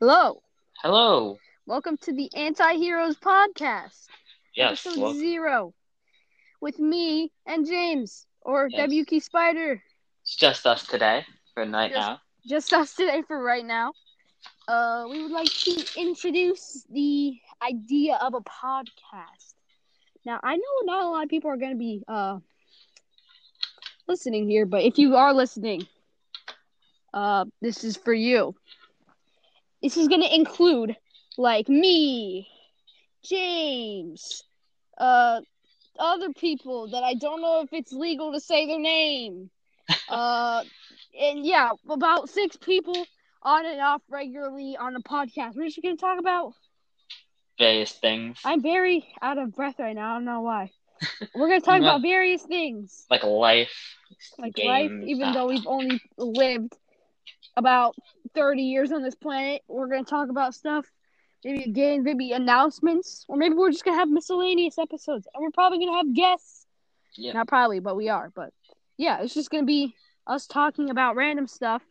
Hello. Hello. Welcome to the Anti Heroes podcast. Yes. Episode zero. With me and James or Yes. WK Spider. it's just us today for night Just- now. Just us today for right now. Uh we would like to introduce the idea of a podcast. Now I know not a lot of people are gonna be uh listening here, but if you are listening, uh this is for you. This is gonna include like me, James, uh other people that I don't know if it's legal to say their name. uh and yeah, about six people on and off regularly on the podcast. We're just gonna talk about Various things I'm very out of breath right now, I don't know why. We're gonna talk about various things. like life, Like games, life, even uh, though we've only lived about thirty years on this planet. We're gonna talk about stuff. Maybe games, maybe announcements, or maybe we're just gonna have miscellaneous episodes, and we're probably gonna have guests. Yeah. Not probably, but we are. But yeah, it's just gonna be us talking about random stuff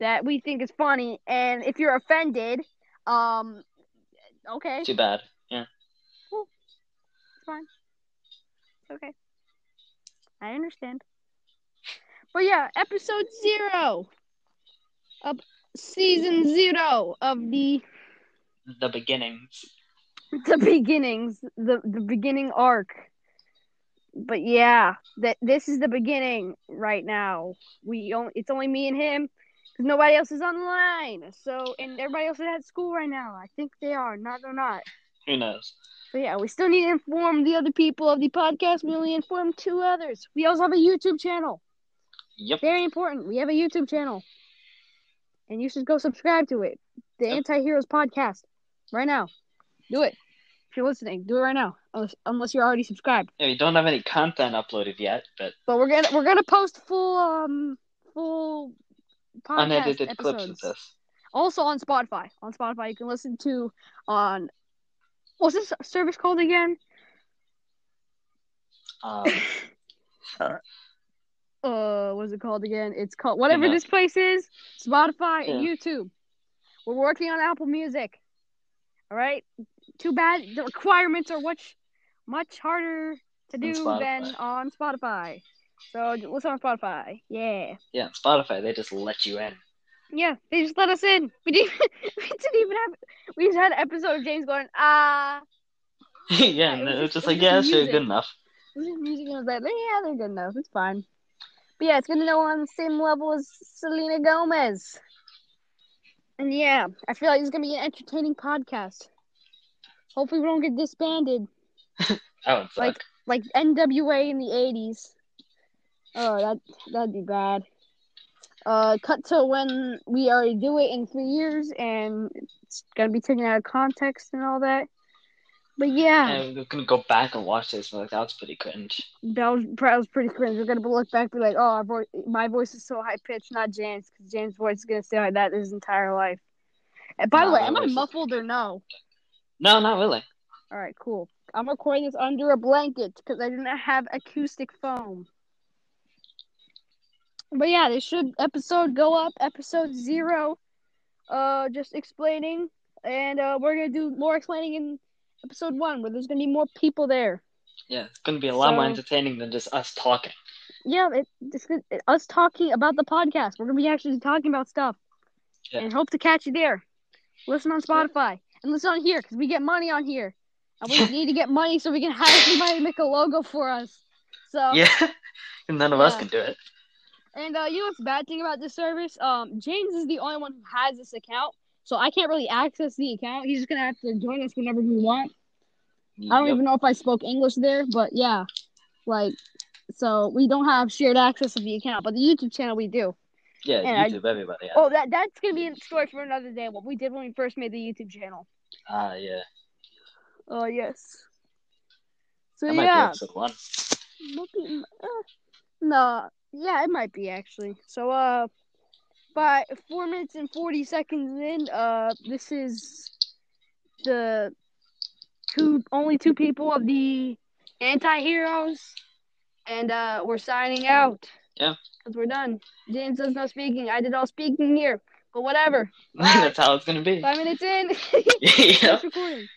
that we think is funny. And if you're offended, um, okay, Too bad. Yeah. Cool. it's fine. It's okay. I understand. But yeah, episode zero of season zero of the The beginnings. the beginnings, the the beginning arc. But yeah, that this is the beginning right now. We only it's only me and him because nobody else is online. So and everybody else is at school right now. I think they are. Not they're not. Who knows? But yeah, we still need to inform the other people of the podcast. We only inform two others. We also have a YouTube channel. Yep. Very important. We have a YouTube channel. And you should go subscribe to it. The. Anti Heroes Podcast. Right now. Do it. If you're listening, do it right now. Unless, unless you're already subscribed. Yeah, we don't have any content uploaded yet, but But we're gonna we're gonna post full um full podcast unedited episodes. clips of this. Also on Spotify. On Spotify you can listen to on what's this service called again? Um, uh what is it called again? It's called whatever this place is, Spotify and YouTube. We're working on Apple Music. All right? Too bad the requirements are much much harder to do Spotify. than on Spotify. So listen on Spotify. Yeah. yeah, Spotify they just let you in. Yeah, they just let us in. We didn't we didn't even have we just had an episode of James going, ah yeah, it and was it was just- like, yeah, sure, good enough. Music and I was like, yeah, they're good enough. It's fine. But yeah, it's gonna know on the same level as Selena Gomez. And yeah, I feel like is gonna be an entertaining podcast. Hopefully we don't get disbanded suck. Like- like NWA in the eighties. Oh, that that'd be bad. Uh, cut to when we already do it in three years, and it's gonna be taken out of context and all that. But yeah, and we're gonna go back and watch this. and Like that was pretty cringe. that was, that was pretty cringe. We're gonna look back, and be like, "Oh, voice, my voice is so high pitched, not James, because James' voice is gonna stay like that his entire life." And by the way, am I muffled or no? No, not really. All right, cool. I'm recording this under a blanket because I didn't have acoustic foam. But yeah, this should episode go up, episode zero. Uh, just explaining, and uh, we're gonna do more explaining in episode one, where there's gonna be more people there. Yeah, it's gonna be a lot more entertaining than just us talking. Yeah, it, it's good. us talking about the podcast. We're gonna be actually talking about stuff, Yeah. and hope to catch you there. Listen on Spotify and listen on here because we get money on here, and we need to get money so we can hire somebody to make a logo for us. So Yeah, and none of us can do it. And uh, you know what's the bad thing about this service? Um, James is the only one who has this account, so I can't really access the account. He's just gonna have to join us whenever we want. I don't even know if I spoke English there, but yeah, like, so we don't have shared access of the account, but the YouTube channel we do. Yeah, and I- YouTube, everybody. Oh, that that's gonna be a story for another day. What we did when we first made the YouTube channel. Ah, yeah. Oh yes. So That might be yeah, episode one. Might be- uh, no, yeah, it might be actually. So, uh, by four minutes and forty seconds in, uh, this is the two only two people of the anti-heroes, and uh, we're signing out. Yeah. because we're done. James does no speaking. I did all speaking here. But whatever. That's how it's gonna be. Five minutes in. yeah. Recording.